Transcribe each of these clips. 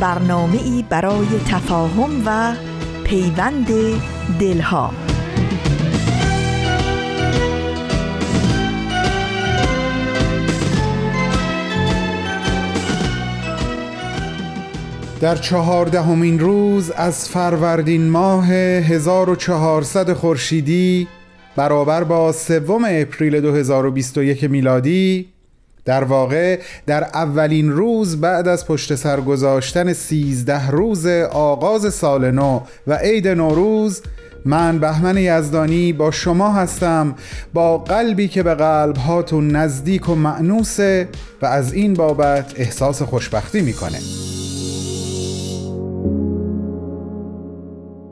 برنامه ای برای تفاهم و پیوند دلها. در چهاردهمین روز از فروردین ماه 1400 خورشیدی برابر با سوم اپریل 2021 میلادی در واقع در اولین روز بعد از پشت سر گذاشتن سیزده روز آغاز سال نو و عید نوروز من بهمن یزدانی با شما هستم با قلبی که به قلب هاتون نزدیک و معنوسه و از این بابت احساس خوشبختی می‌کنه.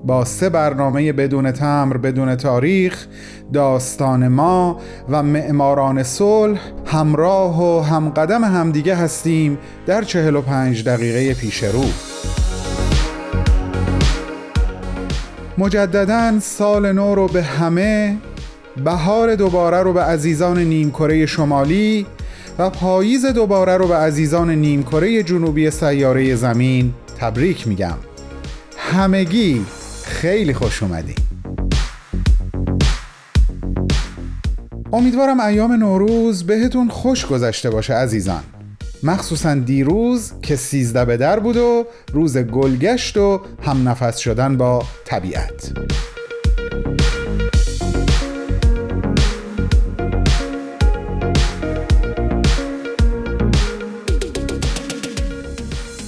با سه برنامه بدون تمر بدون تاریخ داستان ما و معماران صلح همراه و همقدم همدیگه هستیم در 45 دقیقه پیش رو. مجددا سال نو رو به همه بهار دوباره رو به عزیزان نیمکره شمالی و پاییز دوباره رو به عزیزان نیمکره جنوبی سیاره زمین تبریک میگم. همگی خیلی خوش اومدی. امیدوارم ایام نوروز بهتون خوش گذشته باشه عزیزان. مخصوصا دیروز که سیزده به در بود و روز گلگشت و هم نفس شدن با طبیعت.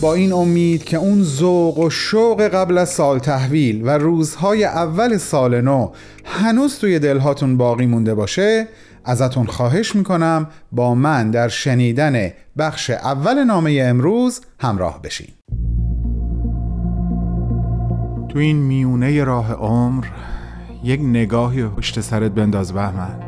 با این امید که اون ذوق و شوق قبل از سال تحویل و روزهای اول سال نو هنوز توی دلهاتون باقی مونده باشه ازتون خواهش می‌کنم با من در شنیدن بخش اول نامه امروز همراه بشین. تو این میونه راه عمر یک نگاهی پشت سرت بنداز بهمن.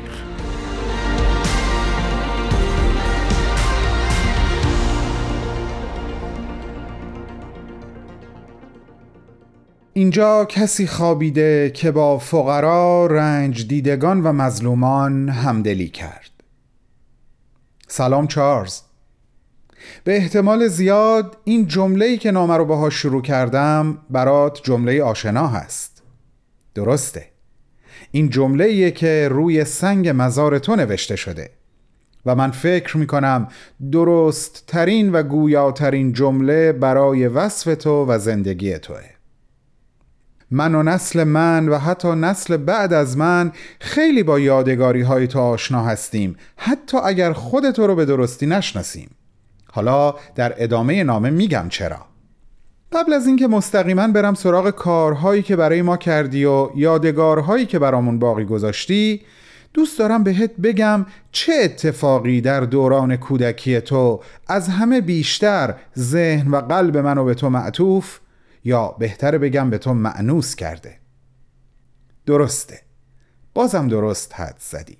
اینجا کسی خوابیده که با فقرا رنج دیدگان و مظلومان همدلی کرد. سلام چارلز. به احتمال زیاد این جمله‌ای که نامه رو باهاش شروع کردم برات جمله آشنا هست. درسته. این جمله‌ایه که روی سنگ مزار تو نوشته شده و من فکر می کنم درست ترین و گویاترین جمله برای وصف تو و زندگی توه. من و نسل من و حتی نسل بعد از من خیلی با یادگاری های تو آشنا هستیم حتی اگر خود تو رو به درستی نشناسیم. حالا در ادامه نامه میگم چرا. قبل از اینکه مستقیما برم سراغ کارهایی که برای ما کردی و یادگارهایی که برامون باقی گذاشتی دوست دارم بهت بگم چه اتفاقی در دوران کودکی تو از همه بیشتر ذهن و قلب منو به تو معطوف یا بهتر بگم به تو معنوس کرده. درسته. بازم درست حد زدی.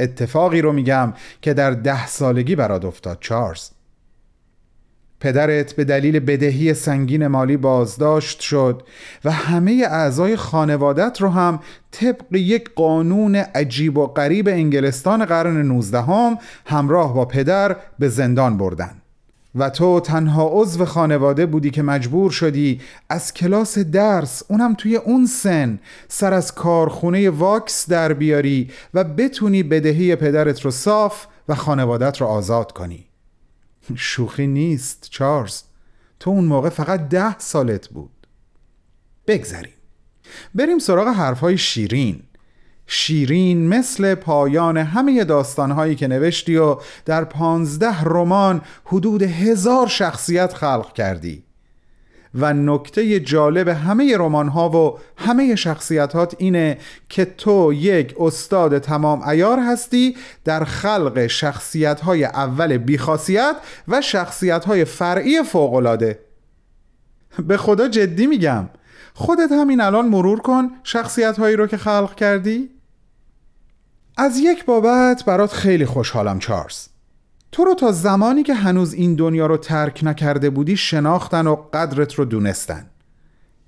اتفاقی رو میگم که در ده سالگی برات افتاد چارلز. پدرت به دلیل بدهی سنگین مالی بازداشت شد و همه اعضای خانوادت رو هم طبق یک قانون عجیب و غریب انگلستان قرن 19 هم همراه با پدر به زندان بردن. و تو تنها عضو خانواده بودی که مجبور شدی از کلاس درس اونم توی اون سن سر از کارخونه واکس در بیاری و بتونی بدهی پدرت رو صاف و خانوادت رو آزاد کنی. شوخی نیست چارلز. تو اون موقع فقط ده سالت بود. بگذریم. بریم سراغ حرفهای شیرین. شیرین مثل پایان همه داستانهایی که نوشتی و در پانزده رمان حدود هزار شخصیت خلق کردی. و نکته جالب همه رمان ها و همه شخصیتات اینه که تو یک استاد تمام ایار هستی در خلق شخصیت های اول بیخاصیت و شخصیت های فرعی فوقلاده به خدا جدی میگم خودت همین الان مرور کن شخصیت هایی رو که خلق کردی. از یک بابت برات خیلی خوشحالم چارلز. تو رو تا زمانی که هنوز این دنیا رو ترک نکرده بودی شناختن و قدرت رو دونستن.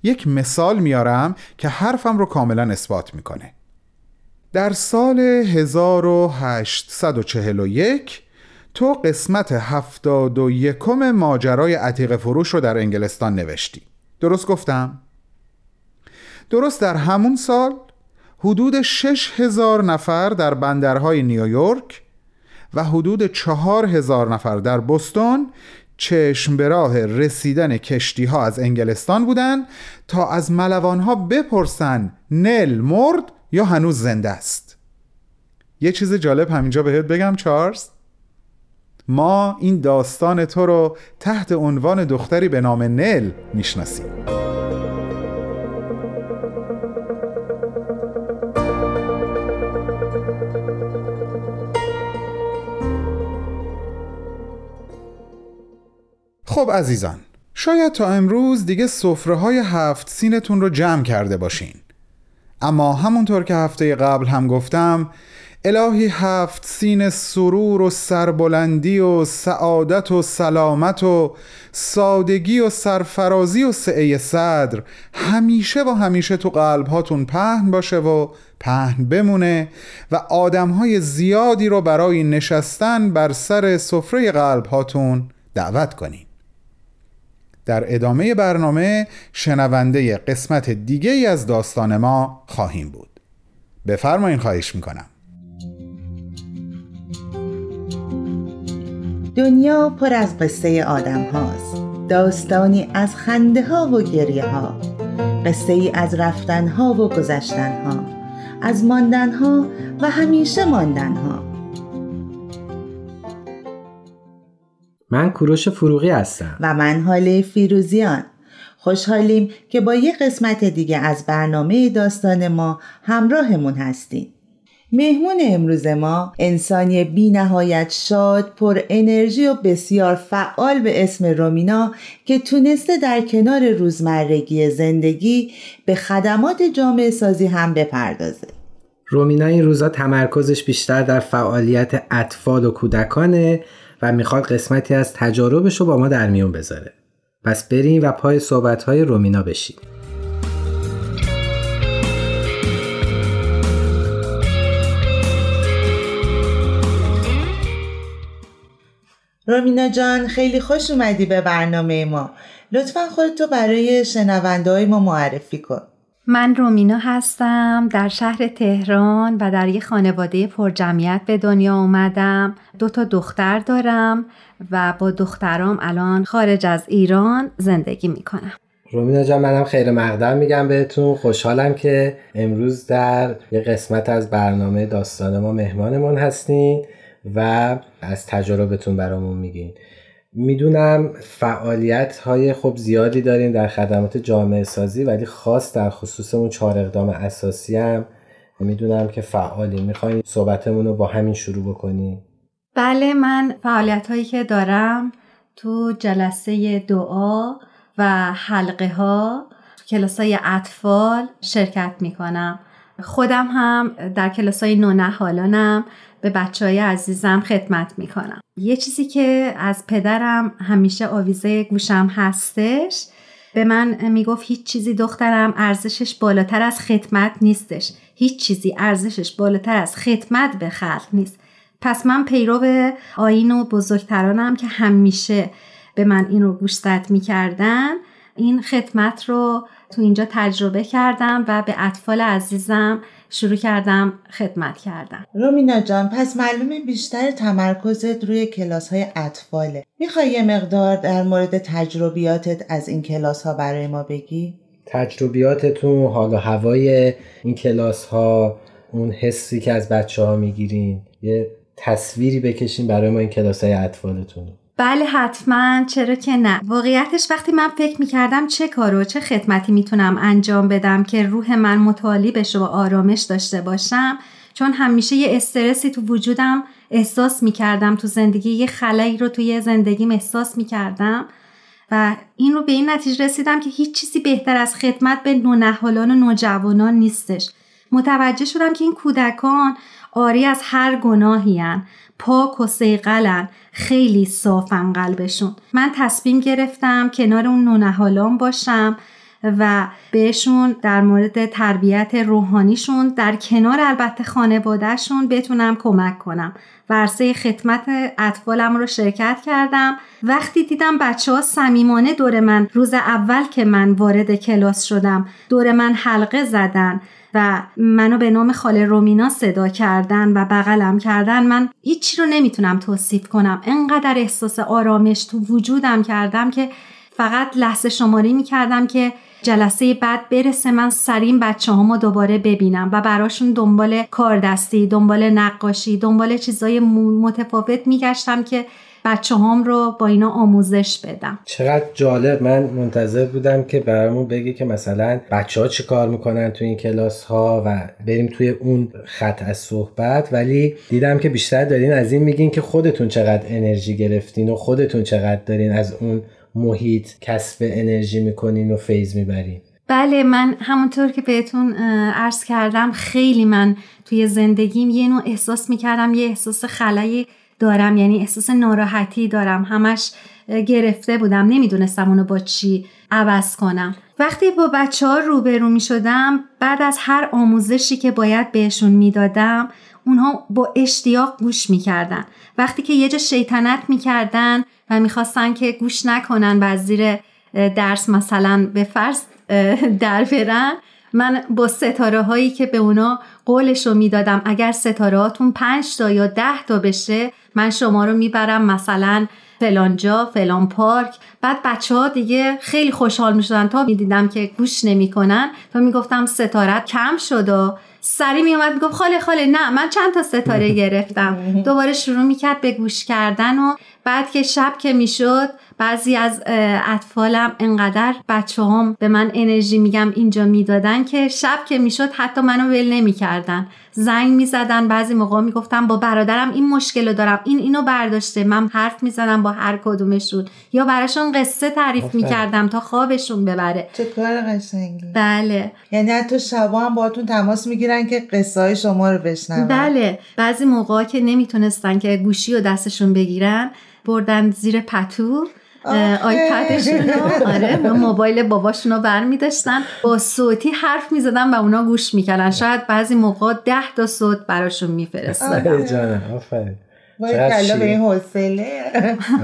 یک مثال میارم که حرفم رو کاملا اثبات می‌کنه. در سال 1841 تو قسمت 71 ماجرای عتیق فروش رو در انگلستان نوشتی. درست گفتم؟ درست در همون سال حدود 6000 نفر در بندرهای نیویورک و حدود چهار هزار نفر در بستون چشم به راه رسیدن کشتی ها از انگلستان بودن تا از ملوان ها بپرسن نل مرد یا هنوز زنده است. یه چیز جالب همینجا بهت بگم چارلز. ما این داستان تو رو تحت عنوان دختری به نام نل می‌شناسیم. خب عزیزان شاید تا امروز دیگه سفره های هفت سینتون رو جمع کرده باشین. اما همونطور که هفته قبل هم گفتم الهی هفت سین سرور و سربلندی و سعادت و سلامت و سادگی و سرفرازی و سعه صدر همیشه و همیشه تو قلب هاتون پهن باشه و پهن بمونه و آدم های زیادی رو برای نشستن بر سر سفره قلب هاتون دعوت کنین. در ادامه برنامه شنونده قسمت دیگه ای از داستان ما خواهیم بود. بفرمایین خواهش می‌کنم. دنیا پر از قصه آدم هاست داستانی از خنده ها و گریه ها قصه ای از رفتن ها و گذشتن ها از ماندن ها و همیشه ماندن ها من کوروش فروغی هستم. و من حاله فیروزیان. خوشحالیم که با یه قسمت دیگه از برنامه داستان ما همراهمون هستیم. مهمون امروز ما انسانی بی نهایت شاد پر انرژی و بسیار فعال به اسم رومینا که تونسته در کنار روزمرگی زندگی به خدمات جامعه سازی هم بپردازه. رومینا این روزا تمرکزش بیشتر در فعالیت اطفال و کودکانه می‌خواد قسمتی از تجاربش رو با ما در میون بذاره. پس بریم و پای صحبتهای رومینا بشیم رومینا جان خیلی خوش اومدی به برنامه ما. لطفا خودتو برای شنونده های ما معرفی کن. من رومینا هستم در شهر تهران و در یک خانواده پرجمعیت به دنیا اومدم. دو تا دختر دارم و با دخترام الان خارج از ایران زندگی می‌کنم. رومینا جان منم خیر مقدم میگم بهتون. خوشحالم که امروز در یه قسمت از برنامه داستان ما مهمانمون هستین و از تجربتون برامون میگین. می‌دونم فعالیت های خب زیادی داریم در خدمات جامعه سازی ولی خاص در خصوص اون چهار اقدام اساسی هم. می‌دونم که فعالی. می‌خواین صحبتمون رو با همین شروع بکنی؟ بله من فعالیت هایی که دارم تو جلسه دعا و حلقه ها کلاس های اطفال شرکت می‌کنم. خودم هم در کلاس های نونهالانم به بچه های عزیزم خدمت می‌کنم. یه چیزی که از پدرم همیشه آویزه گوشم هستش به من می‌گفت هیچ چیزی دخترم ارزشش بالاتر از خدمت نیستش. هیچ چیزی ارزشش بالاتر از خدمت به خلق نیست. پس من پیرو آین و بزرگترانم که همیشه به من این رو گوشزد می‌کردن. این خدمت رو تو اینجا تجربه کردم و به اطفال عزیزم شروع کردم خدمت کردم رومینا جان پس معلومه بیشتر تمرکزت روی کلاس های اطفاله. می‌خوای یه مقدار در مورد تجربیاتت از این کلاس ها برای ما بگی؟ تجربیاتتون حال و هوای این کلاس ها اون حسی که از بچه ها می‌گیرین یه تصویری بکشین برای ما این کلاس های اطفالتون. بله حتما. چرا که نه. واقعیتش وقتی من فکر می‌کردم چه کارو چه خدمتی می‌تونم انجام بدم که روح من متعالی بشه و آرامش داشته باشم چون همیشه یه استرسی تو وجودم احساس می‌کردم تو زندگی یه خلایی رو توی زندگیم احساس می‌کردم و این رو به این نتیجه رسیدم که هیچ چیزی بهتر از خدمت به نونهالان و نوجوانان نیستش. متوجه شدم که این کودکان آری از هر گناهی پاک و سیقلن خیلی صافن قلبشون. من تصمیم گرفتم کنار اون نونهالان باشم و بهشون در مورد تربیت روحانیشون در کنار البته خانوادهشون بتونم کمک کنم. ورسه خدمت اطفالم رو شرکت کردم. وقتی دیدم بچه ها سمیمانه دور من روز اول که من وارد کلاس شدم دور من حلقه زدن. و منو به نام خاله رومینا صدا کردن و بغلم کردن من هیچی رو نمی‌تونم توصیف کنم. انقدر احساس آرامش تو وجودم کردم که فقط لحظه شماری می‌کردم که جلسه بعد برسه من سرین بچه هامو دوباره ببینم و براشون دنبال کاردستی دنبال نقاشی دنبال چیزای متفاوت میگشتم که بچه هام رو با اینا آموزش بدم. چقدر جالب. من منتظر بودم که برامون بگی که مثلا بچه ها چی کار می‌کنن تو این کلاس ها و بریم توی اون خط از صحبت. ولی دیدم که بیشتر دارین از این میگین که خودتون چقدر انرژی گرفتین و خودتون چقدر دارین از اون محیط کسب انرژی می‌کنین و فیض می‌برین. بله من همونطور که بهتون عرض کردم خیلی من توی زندگیم یه نوع احساس می‌کردم یه احساس خلایی دارم یعنی احساس ناراحتی دارم. همش گرفته بودم. نمی‌دونستم اونو با چی عوض کنم. وقتی با بچه ها روبرو می شدم بعد از هر آموزشی که باید بهشون می‌دادم اونها با اشتیاق گوش می‌کردن. وقتی که یه جا شیطنت می‌کردن و می‌خواستن که گوش نکنن و زیر درس مثلا به فرض در برن من با ستاره هایی که به اونا قولش رو می‌دادم اگر ستاره هاتون پنج تا یا ده تا بشه من شما رو می‌برم مثلا فلان جا فلان پارک بعد بچه ها دیگه خیلی خوشحال می‌شدن. تا می‌دیدم که گوش نمی‌کنن تا می‌گفتم ستارت کم شد و سری میومد می‌گفت خاله خاله نه من چند تا ستاره گرفتم. دوباره شروع می‌کرد به گوش کردن و بعد که شب که می‌شد بعضی از اطفالم انقدر بچه هم به من انرژی میگم اینجا می‌دادن که شب که می‌شد حتی منو ول نمی‌کردن. زنگ می‌زدن بعضی موقع می‌گفتم با برادرم این مشکل رو دارم این اینو برداشته. من حرف می‌زدم با هر کدومشون. یا براشون قصه تعریف می‌کردم تا خوابشون ببره. چه کار قشنگی. بله. یعنی حتی شبا هم باهاتون تماس می‌گیرن که قصه های شما رو بشنون. بله. بعضی موقع که نمی‌تونستن که گوشی و دستشون بگیرن بردن زیر پتو آیپدشون آره موبایل باباشون رو بر می داشتن با صوتی حرف می زدن و اونا گوش می‌کردن. شاید بعضی موقع ده تا صوت براشون میفرستن. آفرین به این حوصله.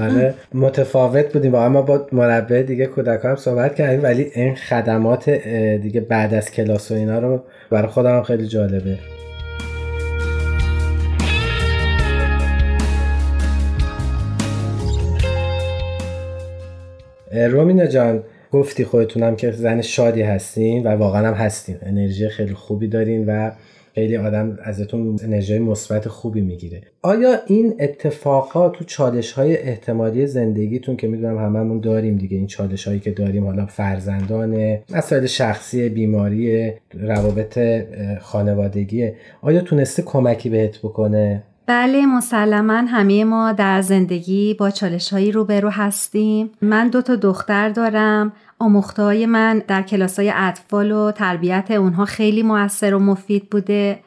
آره متفاوت بودیم. واقعا ما با مربع دیگه کودکان هم صحبت کردیم ولی این خدمات دیگه بعد از کلاس و اینا رو برای خودم خیلی جالبه. رومینا جان گفتی خودتونم که زن شادی هستین و واقعا هم هستین. انرژی خیلی خوبی دارین و خیلی آدم ازتون انرژی مثبت خوبی می‌گیره. آیا این اتفاقات تو چالش های احتمالی زندگیتون که می‌دونم هممون داریم دیگه این چالش هایی که داریم حالا فرزندان مسائل شخصی بیماری روابط خانوادگی آیا تونسته کمکی بهت بکنه؟ بله مسلما همه ما در زندگی با چالش هایی روبرو هستیم. من دو تا دختر دارم. آموخته من در کلاس های اطفال و تربیت اونها خیلی موثر و مفید بوده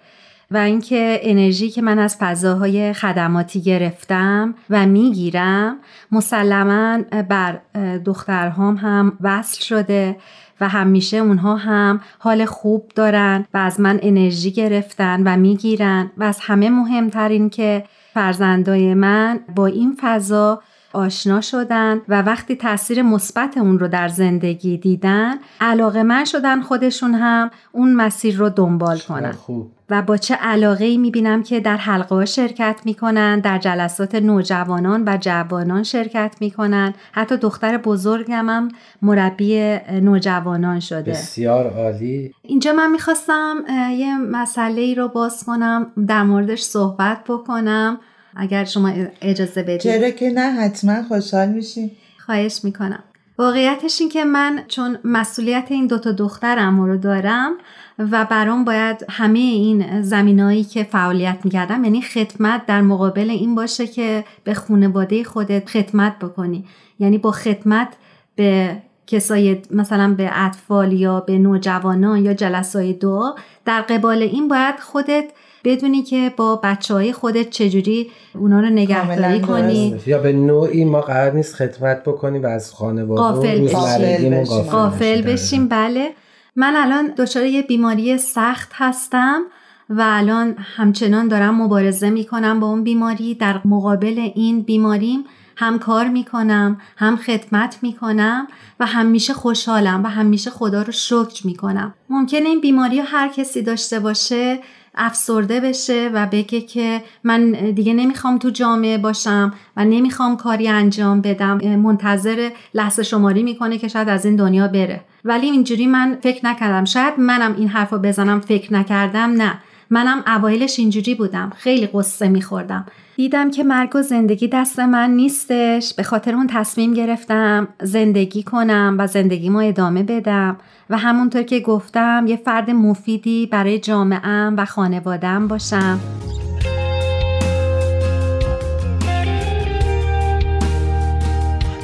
و اینکه انرژی که من از فضاهای خدماتی گرفتم و می‌گیرم مسلما بر دخترهام هم وصل شده و همیشه اونها هم حال خوب دارن و از من انرژی گرفتن و می‌گیرن و از همه مهمترین که فرزندای من با این فضا آشنا شدن و وقتی تاثیر مثبت اون رو در زندگی دیدن علاقه من شدن خودشون هم اون مسیر رو دنبال کنن. خوب. و با چه علاقه ای می‌بینم که در حلقه ها شرکت می‌کنن در جلسات نوجوانان و جوانان شرکت می‌کنن. حتی دختر بزرگم هم مربی نوجوانان شده. بسیار عالی. اینجا من می‌خواستم یه مسئله ای رو باز کنم در موردش صحبت بکنم. اگر شما اجازه بدید. چرا که نه حتما خوشحال میشیم. خواهش می‌کنم. واقعیتش این که من چون مسئولیت این دوتا دخترم رو دارم و برام باید همه این زمینایی که فعالیت می‌کردم یعنی خدمت در مقابل این باشه که به خانواده خودت خدمت بکنی. یعنی با خدمت به کسای مثلا به اطفال یا به نوجوانان یا جلسای دعا در قبال این باید خودت بدونی که با بچه های خودت چجوری اونا رو نگهداری کنی. یا به نوعی ما قرار نیست خدمت بکنیم و از خانواده قافل بشیم. قافل. بشیم. بله. من الان دچار یه بیماری سخت هستم و الان همچنان دارم مبارزه می‌کنم با اون بیماری. در مقابل این بیماریم هم کار می‌کنم هم خدمت می‌کنم و همیشه خوشحالم و همیشه خدا رو شکر می‌کنم. ممکنه این بیماری رو هر کسی داشته باشه. افسرده بشه و بگه که من دیگه نمی‌خوام تو جامعه باشم و نمی‌خوام کاری انجام بدم. منتظر لحظه شماری می‌کنه که شاید از این دنیا بره. ولی اینجوری من فکر نکردم. شاید منم این حرف رو بزنم فکر نکردم نه. منم اوایلش اینجوری بودم. خیلی قصه میخوردم. دیدم که مرگ و زندگی دست من نیستش. به خاطر اون تصمیم گرفتم زندگی کنم و زندگیمو ادامه بدم. و همونطور که گفتم یه فرد مفیدی برای جامعهم و خانوادم باشم.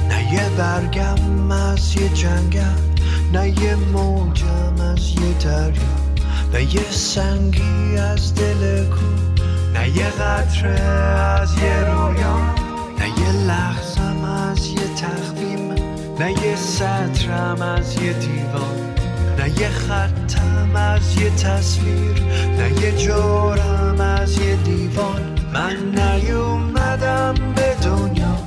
نه یه برگم از یه جنگم نه یه موجم از یه دریا نه یه سنگی از دل کو نه یه قطره از یه رویا نه یه لحظم از یه تقویم نه یه سطرم از یه دیوان نه یه خطم از یه تصویر نه یه جورم از یه دیوان. من نیومدم به دنیا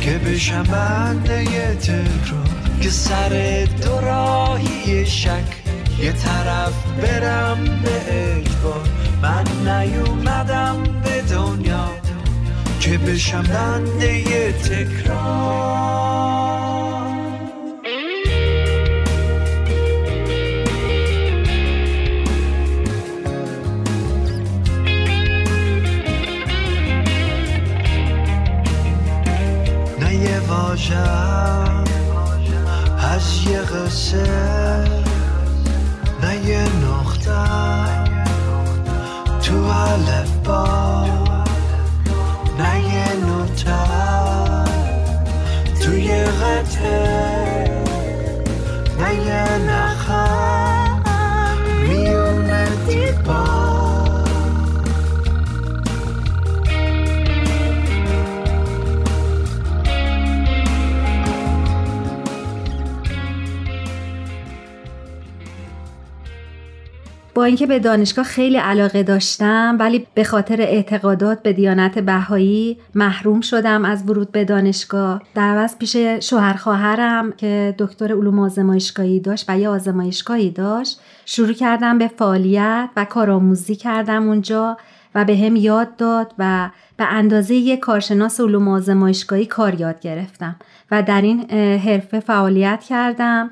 که بشم بنده یه تکرار که سر دو راهی شک یه طرف برم به اجبار من نیومدم به دنیا که بشم بنده یه تکرار. واژم از یه قصه. نه یه نقطه تو الف با نه یه نوته توی قطعه نه با اینکه به دانشگاه خیلی علاقه داشتم ولی به خاطر اعتقادات به دیانت بهایی محروم شدم از ورود به دانشگاه. در عوض پیش شوهر خواهرم که دکتر علوم آزمایشگاهی داشت و یه آزمایشگاهی داشت شروع کردم به فعالیت و کارآموزی کردم اونجا و به هم یاد داد و به اندازه یک کارشناس علوم آزمایشگاهی کار یاد گرفتم و در این حرفه فعالیت کردم.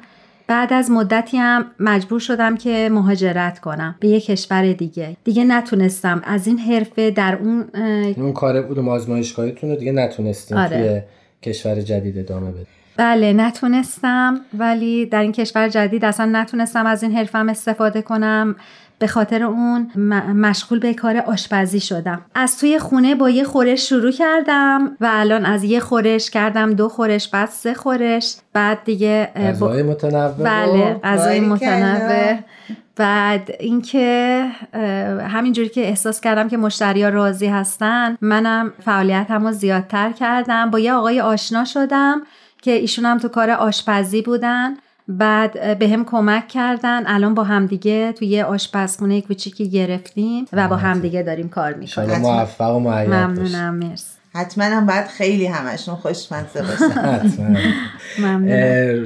بعد از مدتی هم مجبور شدم که مهاجرت کنم به یک کشور دیگه. دیگه نتونستم. از این حرفه در اون اون کار علوم آزمایشگاهیتون رو دیگه نتونستیم آره. توی کشور جدید ادامه بدیم. بله نتونستم ولی در این کشور جدید اصلا نتونستم از این حرفم استفاده کنم. به خاطر اون مشغول به کار آشپزی شدم. از توی خونه با یه خورش شروع کردم و الان از یه خورش کردم دو خورش بعد سه خورش بعد دیگه غذای متنوع. بله غذای. متنوع. بعد اینکه همینجوری که احساس کردم که مشتری ها راضی هستن منم فعالیتم رو زیادتر کردم. با یه آقای آشنا شدم که ایشون هم تو کار آشپزی بودن. بعد به هم کمک کردن. الان با همدیگه توی یه آشپزخونه کوچیکی گرفتیم و با همدیگه داریم کار می‌کنیم. شما موفق و. ممنونم مرسی. حتما هم باید خیلی همشون خوشمزه باشن.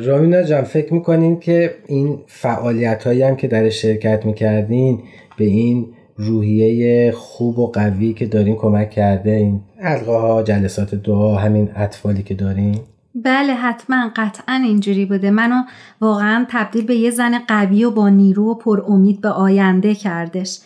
رامینا جان فکر می‌کنین که این فعالیت هایی هم که در شرکت می‌کردین به این روحیه خوب و قوی که دارین کمک کرده این حلقه ها جلسات دعا همین اطفالی که دارین؟ بله حتما. قطعا اینجوری بوده. منو واقعا تبدیل به یه زن قوی و با نیرو و پر امید به آینده کردش.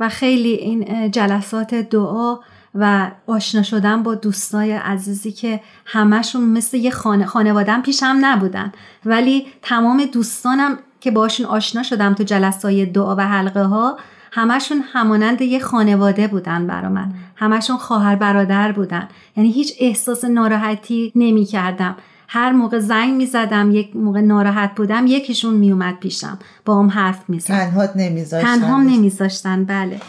و خیلی این جلسات دعا و آشنا شدن با دوستای عزیزی که همشون مثل یه خانه خانوادم پیشم نبودن. ولی تمام دوستانم که باشون آشنا شدم تو جلسای دعا و حلقه ها همشون همانند یه خانواده بودن برا من. همشون خواهر برادر بودن. یعنی هیچ احساس ناراحتی نمی کردم هر موقع زنگ می زدم یک موقع ناراحت بودم یکیشون می اومد پیشم. با هم حرف می زد تنهات نمیذاشتن. تنهام نمیذاشتن بله.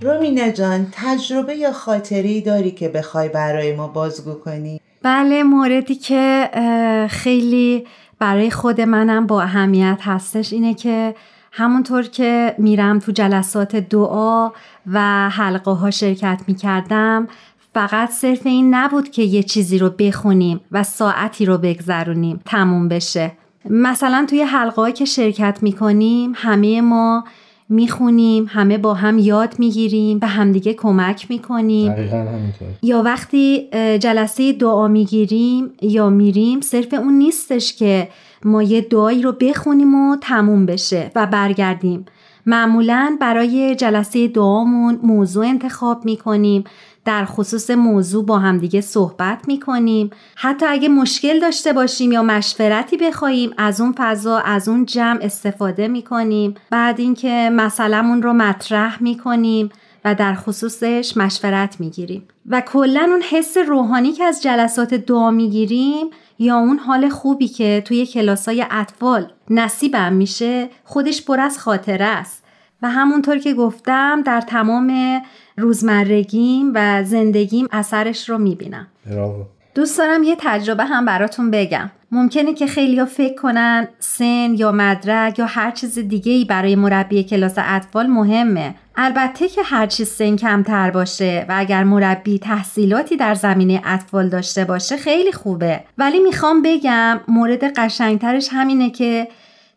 رومینا جان تجربه یا خاطری داری که بخوای برای ما بازگو کنی؟ بله موردی که خیلی برای خود منم با اهمیت هستش اینه که همونطور که میرم تو جلسات دعا و حلقه ها شرکت می‌کردم فقط صرف این نبود که یه چیزی رو بخونیم و ساعتی رو بگذرونیم تموم بشه. مثلا توی حلقه که شرکت می‌کنیم همه ما می‌خونیم همه با هم یاد می‌گیریم به همدیگه کمک می‌کنیم. یا وقتی جلسه دعا می‌گیریم یا میریم صرف اون نیستش که ما یه دعایی رو بخونیم و تموم بشه و برگردیم. معمولا برای جلسه دعامون موضوع انتخاب می‌کنیم. در خصوص موضوع با همدیگه صحبت می‌کنیم. حتی اگه مشکل داشته باشیم یا مشورتی بخوایم از اون فضا از اون جمع استفاده می‌کنیم. بعد اینکه مسئلهمون رو مطرح می‌کنیم و در خصوصش مشورت می‌گیریم. و کلا اون حس روحانی که از جلسات دعا می‌گیریم یا اون حال خوبی که توی کلاسای اطفال نصیبم میشه خودش پر از خاطره است. و همونطور که گفتم در تمام روزمرگیم و زندگیم اثرش رو می‌بینم. براو دوست دارم یه تجربه هم براتون بگم. ممکنه که خیلی فکر کنن سن یا مدرک یا هر چیز دیگه ای برای مربی کلاس اطفال مهمه. البته که هر چیز سن کمتر باشه و اگر مربی تحصیلاتی در زمینه اطفال داشته باشه خیلی خوبه. ولی می‌خوام بگم مورد قشنگترش همینه که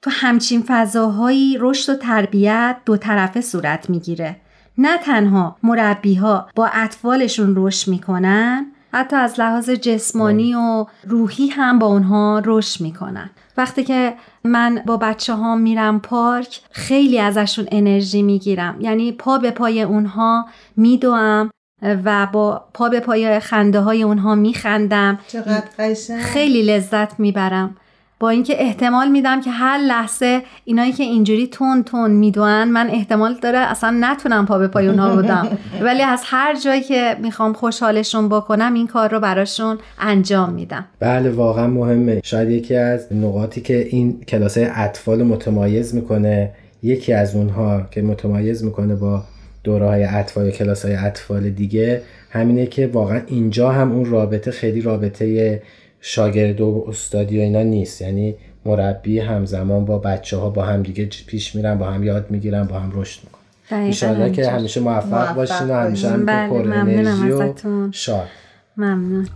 تو همچین فضاهایی رشد و تربیت دو طرفه صورت می‌گیره. نه تنها مربی ها با اطفالشون رشد می‌کنن حتی از لحاظ جسمانی و روحی هم با اونها رشد می‌کنن. وقتی که من با بچه ها میرم پارک خیلی ازشون انرژی می‌گیرم. یعنی پا به پای اونها میدوم و با پا به پای خنده های اونها میخندم. چقدر خیلی لذت می‌برم. با اینکه احتمال میدم که هر لحظه اینایی که اینجوری تون تون می‌دونن من احتمال داره اصلا نتونم پا به پای اونها بودم ولی از هر جایی که می‌خوام خوشحالشون بکنم این کار رو براشون انجام میدم. بله واقعا مهمه. شاید یکی از نقاطی که این کلاس اطفال متمایز می‌کنه یکی از اونها که متمایز می‌کنه با دوره های اطفال یا کلاس های اطفال دیگه همینه که واقعا اینجا هم اون رابطه خیلی رابطه شاگرد و استادی و اینا نیست یعنی مربی همزمان با بچه ها با هم دیگه پیش میرن با هم یاد می‌گیرن با هم رشد می‌کنن ایشالله که. همیشه موفق, موفق باشین و همیشه هم بله، پر ممنونم انرژی و ازتون. شاد ممنون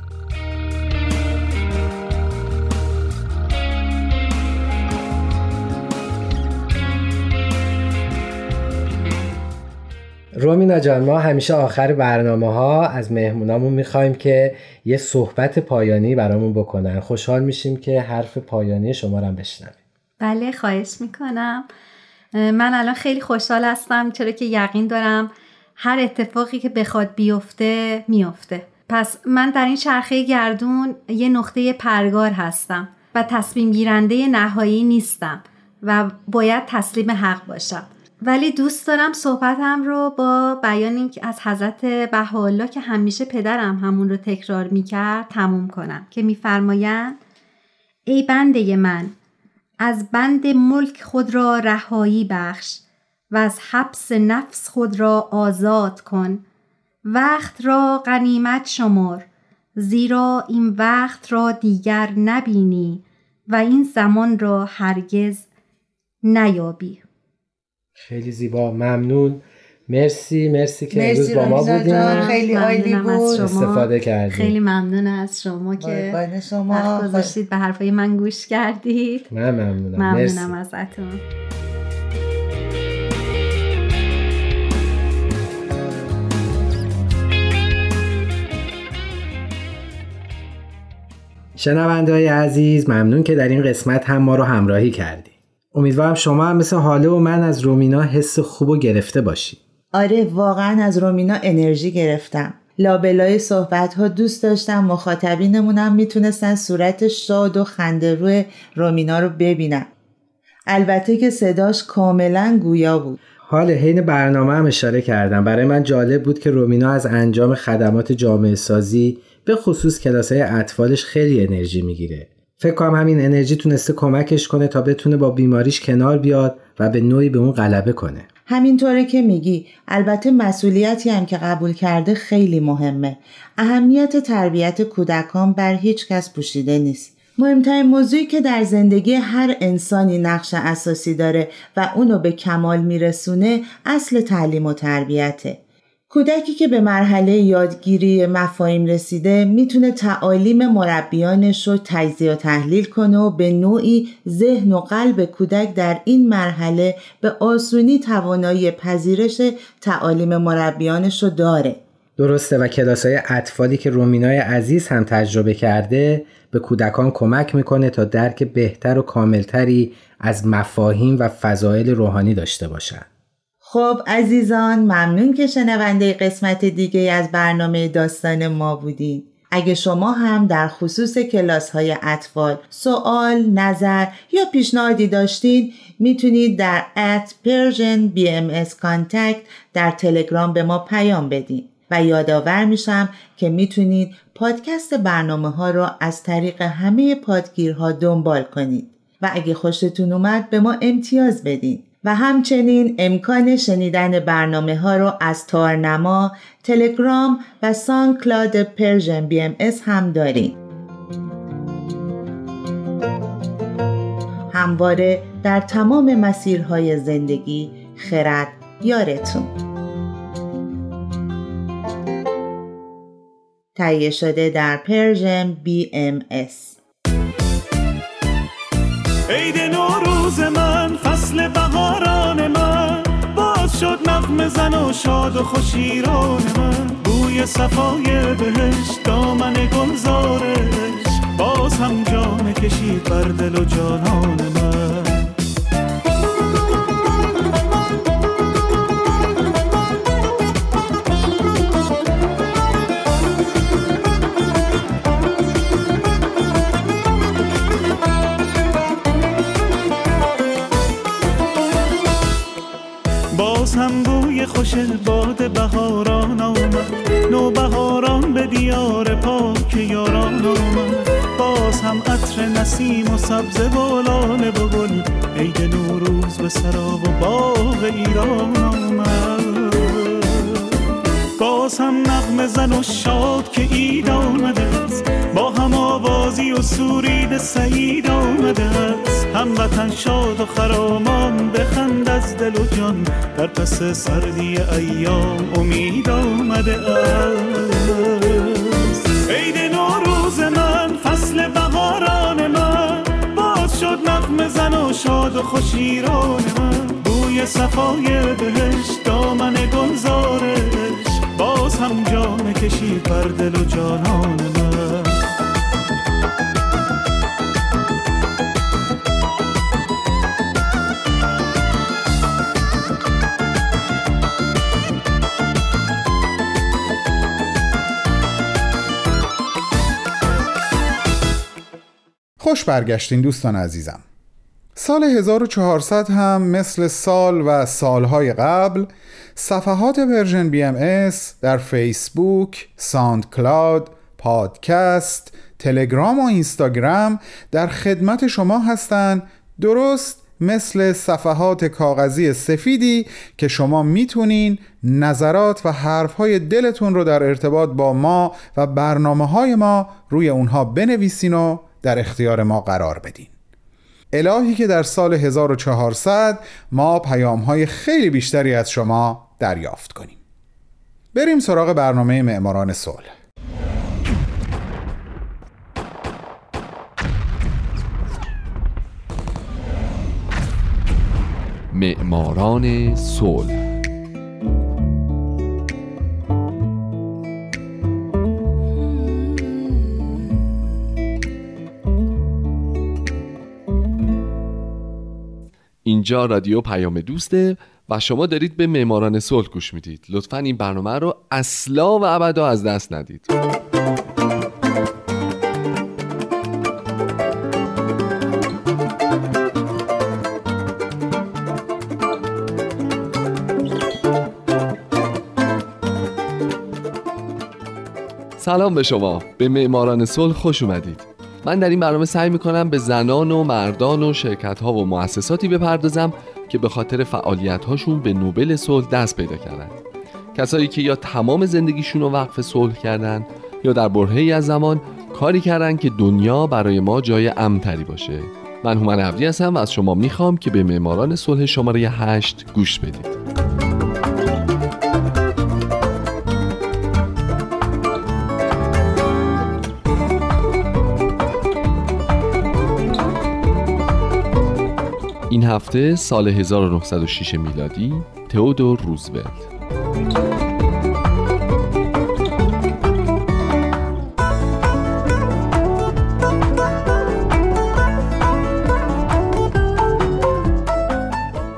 رومینا جان ما همیشه آخر برنامه ها از مهمونامون می‌خوایم که یه صحبت پایانی برامون بکنن. خوشحال میشیم که حرف پایانی شما رو هم بشنویم. بله خواهش می‌کنم. من الان خیلی خوشحال هستم چرا که یقین دارم هر اتفاقی که بخواد بیفته میفته پس من در این چرخه گردون یه نقطه پرگار هستم و تصمیم گیرنده نهایی نیستم و باید تسلیم حق باشم. ولی دوست دارم صحبتم رو با بیانی از حضرت بهاءالله که همیشه پدرم همون رو تکرار می‌کرد تموم کنم. که میفرمایند ای بنده من از بند ملک خود را رهایی بخش و از حبس نفس خود را آزاد کن. وقت را غنیمت شمر زیرا این وقت را دیگر نبینی و این زمان را هرگز نیابی. خیلی زیبا ممنون. مرسی مرسی که مرسی امروز با ما بودیم. خیلی عالی بود. شما. استفاده کردیم. خیلی ممنون از شما که شما وقت گذاشتید به حرفای من گوش کردید. من ممنونم. ممنونم ازتون. شنونده های عزیز ممنون که در این قسمت هم ما رو همراهی کردی امیدوارم شما هم مثل حاله و من از رومینا حس خوب و گرفته باشید آره واقعا از رومینا انرژی گرفتم. لابلای صحبت ها دوست داشتم مخاطبینمونم می‌تونستن صورت شاد و خنده روی رومینا رو ببینن. البته که صداش کاملا گویا بود. حال حین برنامه هم اشاره کردم. برای من جالب بود که رومینا از انجام خدمات جامعه سازی به خصوص کلاس های اطفالش خیلی انرژی می‌گیره. فکر کنم همین انرژی تونسته کمکش کنه تا بتونه با بیماریش کنار بیاد و به نوعی به اون غلبه کنه. همینطوره که میگی. البته مسئولیتی هم که قبول کرده خیلی مهمه. اهمیت تربیت کودکان بر هیچ کس پوشیده نیست. مهمترین موضوعی که در زندگی هر انسانی نقش اساسی داره و اونو به کمال میرسونه اصل تعلیم و تربیته. کودکی که به مرحله یادگیری مفاهیم رسیده می‌تونه تعالیم مربیانش رو تجزیه و تحلیل کنه و به نوعی ذهن و قلب کودک در این مرحله به آسونی توانایی پذیرش تعالیم مربیانش رو داره درسته و کلاس های اطفالی که رومینای عزیز هم تجربه کرده به کودکان کمک می‌کنه تا درک بهتر و کاملتری از مفاهیم و فضایل روحانی داشته باشند. خب عزیزان ممنون که شنونده قسمت دیگه از برنامه داستان ما بودین. اگه شما هم در خصوص کلاس های اطفال سوال، نظر یا پیشنهادی داشتین می‌تونید در at Persian BMS Contact در تلگرام به ما پیام بدین. و یادآور میشم که می‌تونید پادکست برنامه ها را از طریق همه پادگیرها دنبال کنید. و اگه خوشتون اومد به ما امتیاز بدین. و همچنین امکان شنیدن برنامه ها رو از تارنما، تلگرام و SoundCloud Persian BMS هم داریم. همواره در تمام مسیرهای زندگی خرد یارتون. تهیه شده در Persian BMS. عید نوروز من فصل بهاران من. باز شد نغم زن و شاد و خوشیران من. بوی صفای بهشت دامن گلزارش. باز هم جام کشید بر دل و جانان من. خوش باد بهاران آمد. نو بهاران به دیار پاک یاران آمد. باز هم عطر نسیم و سبز و لاله و گل عید نوروز به سرا و باغ ایران آمد. باز هم نغمه زن و شاد که عید آمده است. با هم آوازی و سورید سعید آمده است. هموطن شاد و خرامان بخند از دل و جان. در پس سردی ایام امید آمده است. عید نوروز من فصل بهاران من. باز شد نغمه زن و شاد و خوشیران من. بوی صفای بهشت دامن گلزارش هم جام کشید بر دل و جانان من. خوش برگشتین دوستان عزیزم. سال 1400 هم مثل سال و سالهای قبل صفحات Persian BMS در فیسبوک، SoundCloud، پادکست، تلگرام و اینستاگرام در خدمت شما هستند درست مثل صفحات کاغذی سفیدی که شما می‌تونین نظرات و حرفهای دلتون رو در ارتباط با ما و برنامه های ما روی اونها بنویسین و در اختیار ما قرار بدین. الهی که در سال 1400 ما پیام های خیلی بیشتری از شما دریافت کنیم. بریم سراغ برنامه معماران صلح. معماران صلح. اینجا رادیو پیام دوسته و شما دارید به معماران صلح گوش می‌دید. لطفا این برنامه رو اصلا و ابدا از دست ندید. سلام به شما. به معماران صلح خوش اومدید. من در این برنامه سعی می‌کنم به زنان و مردان و شرکت ها و مؤسساتی بپردازم که به خاطر فعالیت هاشون به نوبل صلح دست پیدا کردن. کسایی که یا تمام زندگیشون رو وقف صلح کردن یا در برهه‌ای از زمان کاری کردن که دنیا برای ما جای امتری باشه. من هومن عبدی هستم و از شما می‌خوام که به معماران صلح شماره 8 گوش بدید. این هفته سال 1906 میلادی تئودور روزولت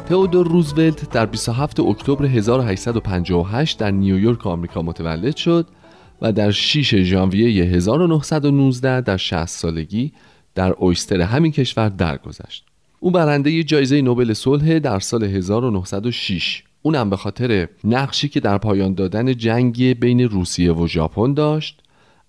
تئودور روزولت در 27 اکتبر 1858 در نیویورک آمریکا متولد شد و در 6 ژانویه 1919 در 60 سالگی در اویستر همین کشور درگذشت. او برنده جایزه نوبل صلح در سال 1906 اونم به خاطر نقشی که در پایان دادن جنگ بین روسیه و ژاپن داشت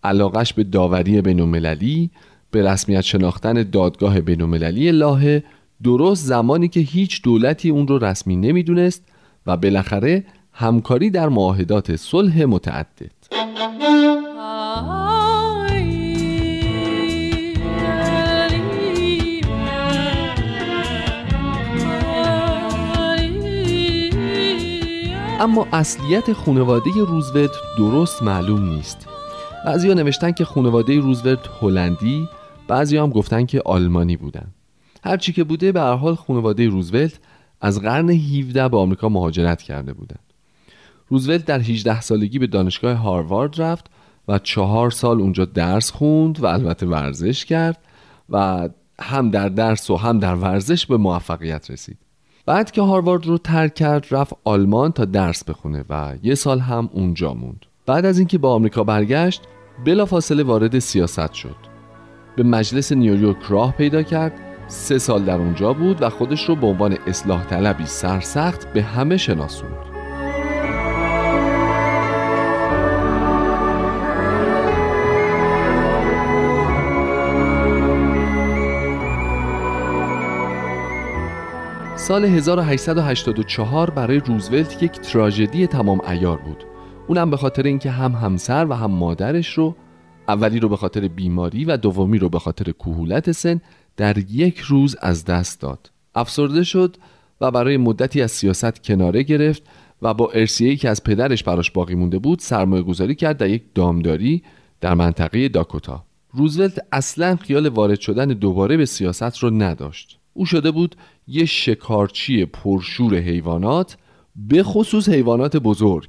علاقش به داوری بینالمللی به رسمیت شناختن دادگاه بینالمللی لاهه درست زمانی که هیچ دولتی اون رو رسمی نمی‌دونست و بالاخره همکاری در معاهدات صلح متعدد. اما اصلیت خانواده روزولت درست معلوم نیست. بعضی نوشتن که خانواده روزولت هلندی بعضی هم گفتن که آلمانی بودن. هرچی که بوده به هر حال خانواده روزولت از قرن 17 به آمریکا مهاجرت کرده بودند. روزولت در 18 سالگی به دانشگاه هاروارد رفت و چهار سال اونجا درس خوند و البته ورزش کرد و هم در درس و هم در ورزش به موفقیت رسید. بعد که هاروارد رو ترک کرد رفت آلمان تا درس بخونه و یه سال هم اونجا موند. بعد از اینکه به آمریکا برگشت بلافاصله وارد سیاست شد. به مجلس نیویورک راه پیدا کرد سه سال در اونجا بود و خودش رو به عنوان اصلاح طلبی سرسخت به همه شناسوند. سال 1884 برای روزولت یک تراژدی تمام ایار بود. اونم به خاطر اینکه هم همسر و هم مادرش رو اولی رو به خاطر بیماری و دومی رو به خاطر کهولت سن در یک روز از دست داد. افسرده شد و برای مدتی از سیاست کناره گرفت و با ارسیه‌ای که از پدرش براش باقی مونده بود سرمایه گذاری کرد در یک دامداری در منطقه داکوتا. روزولت اصلا خیال وارد شدن دوباره به سیاست رو نداشت. او شده بود یه شکارچی پرشور حیوانات به خصوص حیوانات بزرگ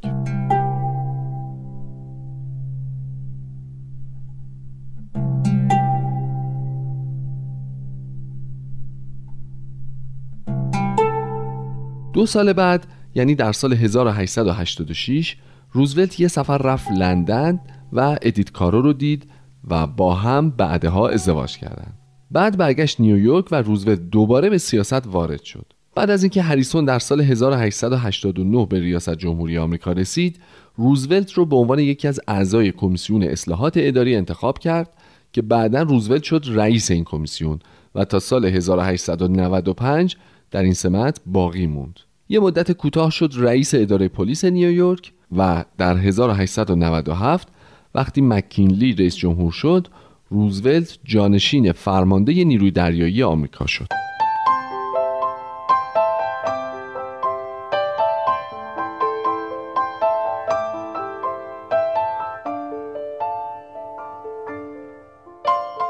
دو سال بعد یعنی در سال 1886 روزولت یه سفر رفت لندن و ادیت کارو رو دید و با هم بعدها ازدواج کردند. بعد برگشت نیویورک و روزولت دوباره به سیاست وارد شد. بعد از اینکه هریسون در سال 1889 به ریاست جمهوری آمریکا رسید روزولت رو به عنوان یکی از اعضای کمیسیون اصلاحات اداری انتخاب کرد که بعدا روزولت شد رئیس این کمیسیون و تا سال 1895 در این سمت باقی موند. یه مدت کوتاه شد رئیس اداره پلیس نیویورک و در 1897 وقتی مکینلی رئیس جمهور شد روزولت جانشین فرمانده نیروی دریایی آمریکا شد.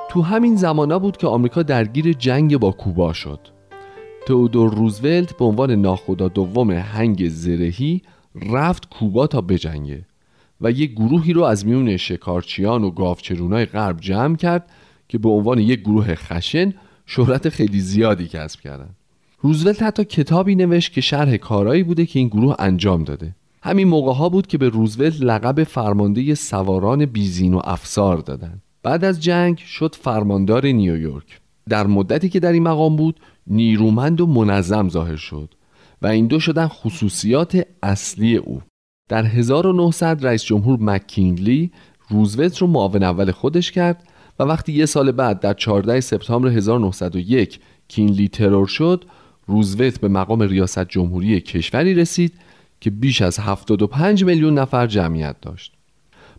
تو همین زمانا بود که آمریکا درگیر جنگ با کوبا شد. تئودور روزولت به عنوان ناخدا دوم هنگ زرهی رفت کوبا تا بجنگه. و یک گروهی رو از میون شکارچیان و گاوچرونای غرب جمع کرد که به عنوان یک گروه خشن شهرت خیلی زیادی کسب کردن. روزولت حتی کتابی نوشت که شرح کارایی بوده که این گروه انجام داده. همین موقع ها بود که به روزولت لقب فرمانده سواران بیزین و افسار دادن. بعد از جنگ شد فرماندار نیویورک در مدتی که در این مقام بود نیرومند و منظم ظاهر شد و این دو شدن خصوصیات اصلی او. در 1900 رئیس جمهور مکینگلی روزولت رو معاون اول خودش کرد و وقتی یه سال بعد در 14 سپتامبر 1901 کینلی ترور شد روزولت به مقام ریاست جمهوری کشوری رسید که بیش از 75 میلیون نفر جمعیت داشت.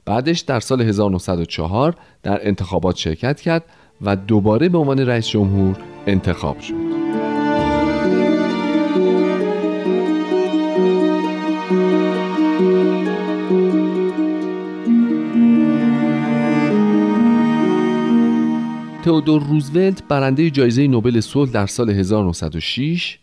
بعدش در سال 1904 در انتخابات شرکت کرد و دوباره به عنوان رئیس جمهور انتخاب شد. تئودور روزولت برنده جایزه نوبل صلح در سال 1906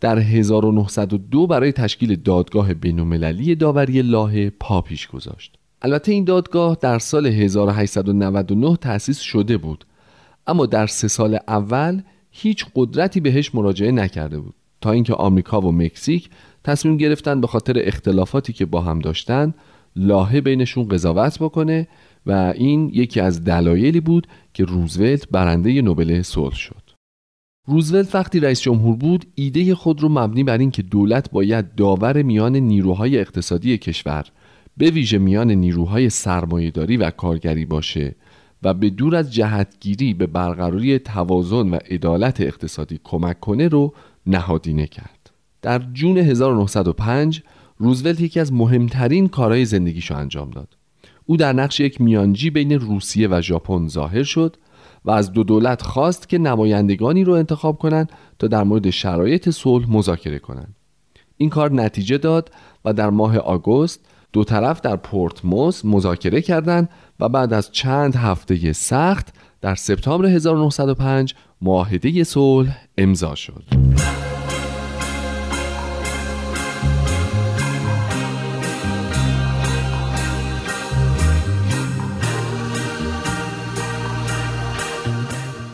در 1902 برای تشکیل دادگاه بین‌المللی داوری لاهه پا پیش گذاشت. البته این دادگاه در سال 1899 تأسیس شده بود اما در سه سال اول هیچ قدرتی بهش مراجعه نکرده بود تا اینکه آمریکا و مکزیک تصمیم گرفتن به خاطر اختلافاتی که با هم داشتن لاهه بینشون قضاوت بکنه و این یکی از دلایلی بود که روزولت برنده نوبل صلح شد. روزولت وقتی رئیس جمهور بود ایده خود رو مبنی بر اینکه دولت باید داور میان نیروهای اقتصادی کشور به ویژه میان نیروهای سرمایهداری و کارگری باشه و به دور از جهتگیری به برقراری توازن و عدالت اقتصادی کمک کنه رو نهادینه کرد. در جون 1905 روزولت یکی از مهمترین کارهای زندگیشو انجام داد. او در نقش یک میانجی بین روسیه و ژاپن ظاهر شد و از دو دولت خواست که نمایندگانی رو انتخاب کنند تا در مورد شرایط صلح مذاکره کنند. این کار نتیجه داد و در ماه آگوست دو طرف در پورتموس مذاکره کردند و بعد از چند هفته سخت در سپتامبر 1905 معاهده صلح امضا شد.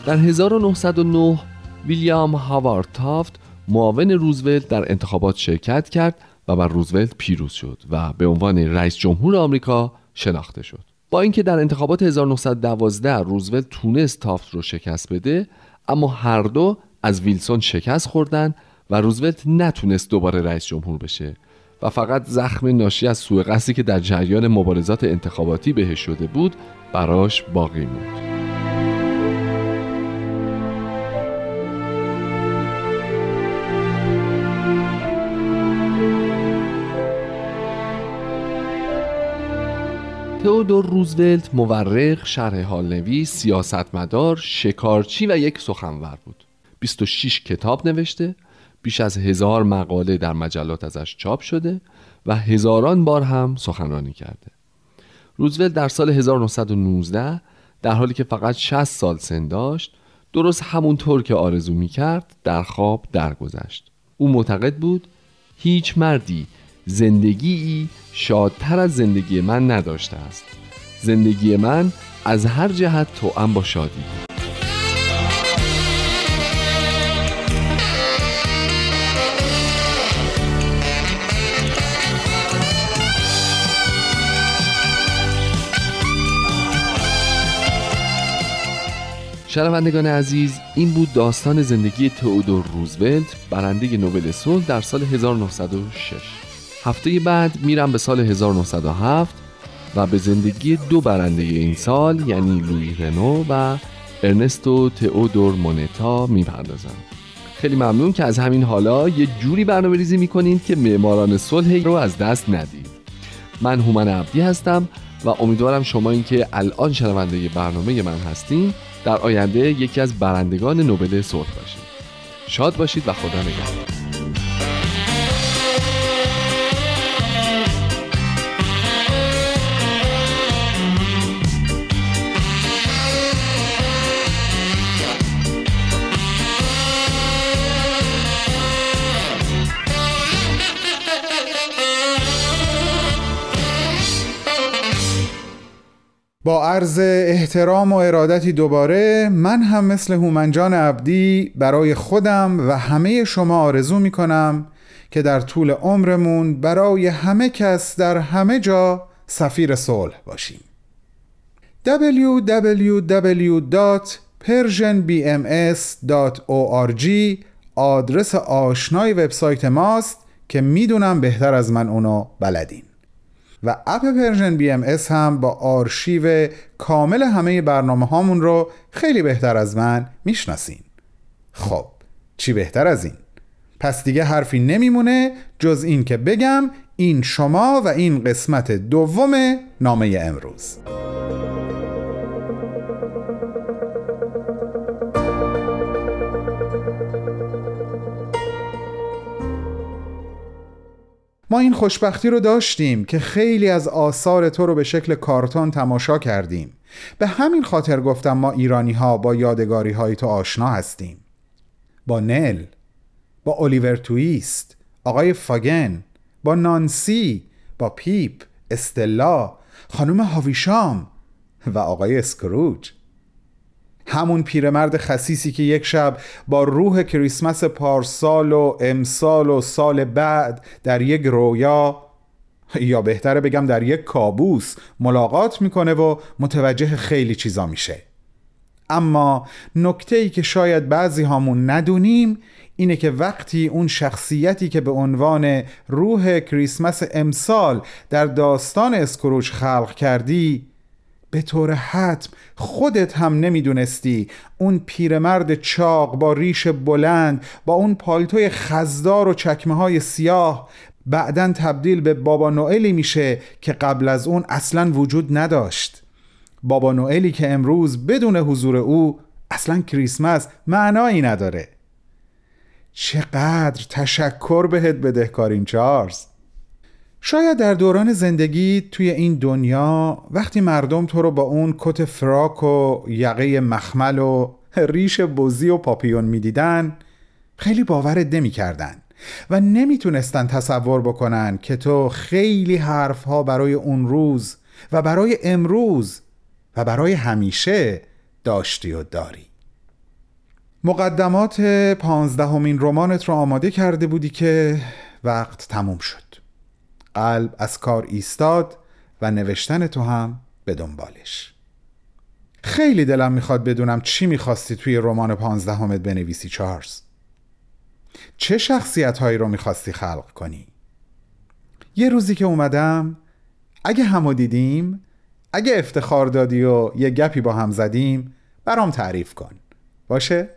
در 1909 ویلیام هاوارد تافت معاون روزولت در انتخابات شرکت کرد و بر روزولت پیروز شد و به عنوان رئیس جمهور آمریکا شناخته شد با اینکه در انتخابات 1912 روزولت تونست تافت رو شکست بده اما هر دو از ویلسون شکست خوردن و روزولت نتونست دوباره رئیس جمهور بشه و فقط زخم ناشی از سوء قصدی که در جریان مبارزات انتخاباتی بهش شده بود براش باقی موند. تئودور روزولت مورخ، شرح حالنویس، سیاستمدار، شکارچی و یک سخنور بود. 26 کتاب نوشته، بیش از هزار مقاله در مجلات ازش چاپ شده و هزاران بار هم سخنرانی کرده. روزولت در سال 1919 در حالی که فقط 60 سال سن داشت، درست همونطور که آرزو می کرد در خواب درگذشت. او معتقد بود هیچ مردی زندگی شادتر از زندگی من نداشته است. زندگی من از هر جهت توأم با شادی. شنوندگان عزیز این بود داستان زندگی تئودور روزولت برنده نوبل صلح در سال 1906 هفته بعد میرم به سال 1907 و به زندگی دو برنده این سال یعنی لوی رنو و ارنستو تئودور مونتا می‌پردازم. خیلی ممنون که از همین حالا یه جوری برنامه ریزی می‌کنید که معماران صلح رو از دست ندید من هومن عبدی هستم و امیدوارم شما این که الان شنونده برنامه من هستین در آینده یکی از برندگان نوبل صلح باشید شاد باشید و خدا نگهدار. با عرض احترام و ارادتی دوباره من هم مثل هومنجان عبدی برای خودم و همه شما آرزو می کنم که در طول عمرمون برای همه کس در همه جا سفیر صلح باشیم. www.persianbms.org آدرس آشنای وبسایت ماست که می‌دونم بهتر از من اونو بلدین. و اپ Persian BMS هم با آرشیو کامل همه برنامه هامون رو خیلی بهتر از من می‌شناسین خب چی بهتر از این؟ پس دیگه حرفی نمیمونه جز این که بگم این شما و این قسمت دوم نامه امروز ما این خوشبختی رو داشتیم که خیلی از آثار تو رو به شکل کارتون تماشا کردیم. به همین خاطر گفتم ما ایرانی ها با یادگاری های تو آشنا هستیم. با نل با الیور تویست آقای فاگن با نانسی با پیپ استلا خانم هاویشام و آقای اسکروج همون پیرمرد خسیسی که یک شب با روح کریسمس پارسال و امسال و سال بعد در یک رویا یا بهتره بگم در یک کابوس ملاقات می‌کنه و متوجه خیلی چیزا میشه. اما نکته ای که شاید بعضی هامون ندونیم اینه که وقتی اون شخصیتی که به عنوان روح کریسمس امسال در داستان اسکروچ خلق کردی به طور حتم خودت هم نمی‌دونستی. اون پیرمرد چاق با ریش بلند با اون پالتوی خزدار و چکمه های سیاه بعدا تبدیل به بابا نوئلی میشه که قبل از اون اصلا وجود نداشت. بابا نوئلی که امروز بدون حضور او اصلا کریسمس معنایی نداره. چقدر تشکر بهت بدهکاریم چارلز. شاید در دوران زندگی توی این دنیا وقتی مردم تو رو با اون کت فراک و یقه مخمل و ریش بزی و پاپیون می‌دیدن خیلی باورت نمی کردن و نمی‌تونستن تصور بکنن که تو خیلی حرفها برای اون روز و برای امروز و برای همیشه داشتی و داری. مقدمات پانزدهمین رمانت رو آماده کرده بودی که وقت تموم شد. قلب از کار ایستاد و نوشتن تو هم به دنبالش. خیلی دلم می‌خواد بدونم چی می‌خواستی توی رمان پانزدهمت بنویسی چارلز. چه شخصیت هایی رو می‌خواستی خلق کنی؟ یه روزی که اومدم اگه همو دیدیم اگه افتخار دادی و یه گپی با هم زدیم برام تعریف کن. باشه؟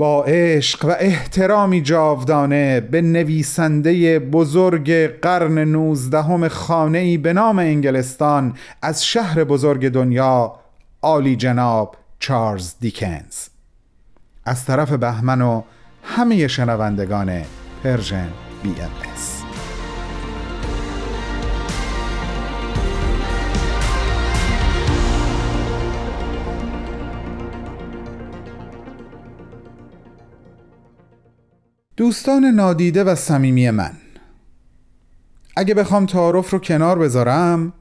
با عشق و احترامی جاودانه به نویسنده بزرگ قرن نوزدهم خانه‌ای به نام انگلستان از شهر بزرگ دنیا عالی جناب چارلز دیکنز. از طرف بهمن و همه شنوندگان پرژن بی ام دوستان نادیده و صمیمی من. اگه بخوام تعارف رو کنار بذارم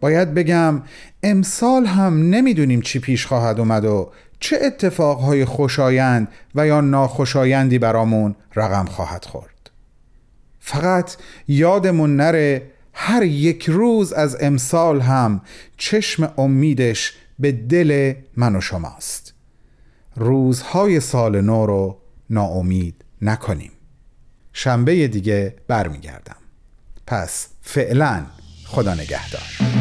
باید بگم امسال هم نمی‌دونیم چی پیش خواهد اومد و چه اتفاقهای خوشایند و یا ناخوشایندی برامون رقم خواهد خورد. فقط یادمون نره هر یک روز از امسال هم چشم امیدش به دل من و شماست. روزهای سال نو رو ناامید نکنیم. شنبه دیگه برمیگردم. پس فعلا خدا نگهدار.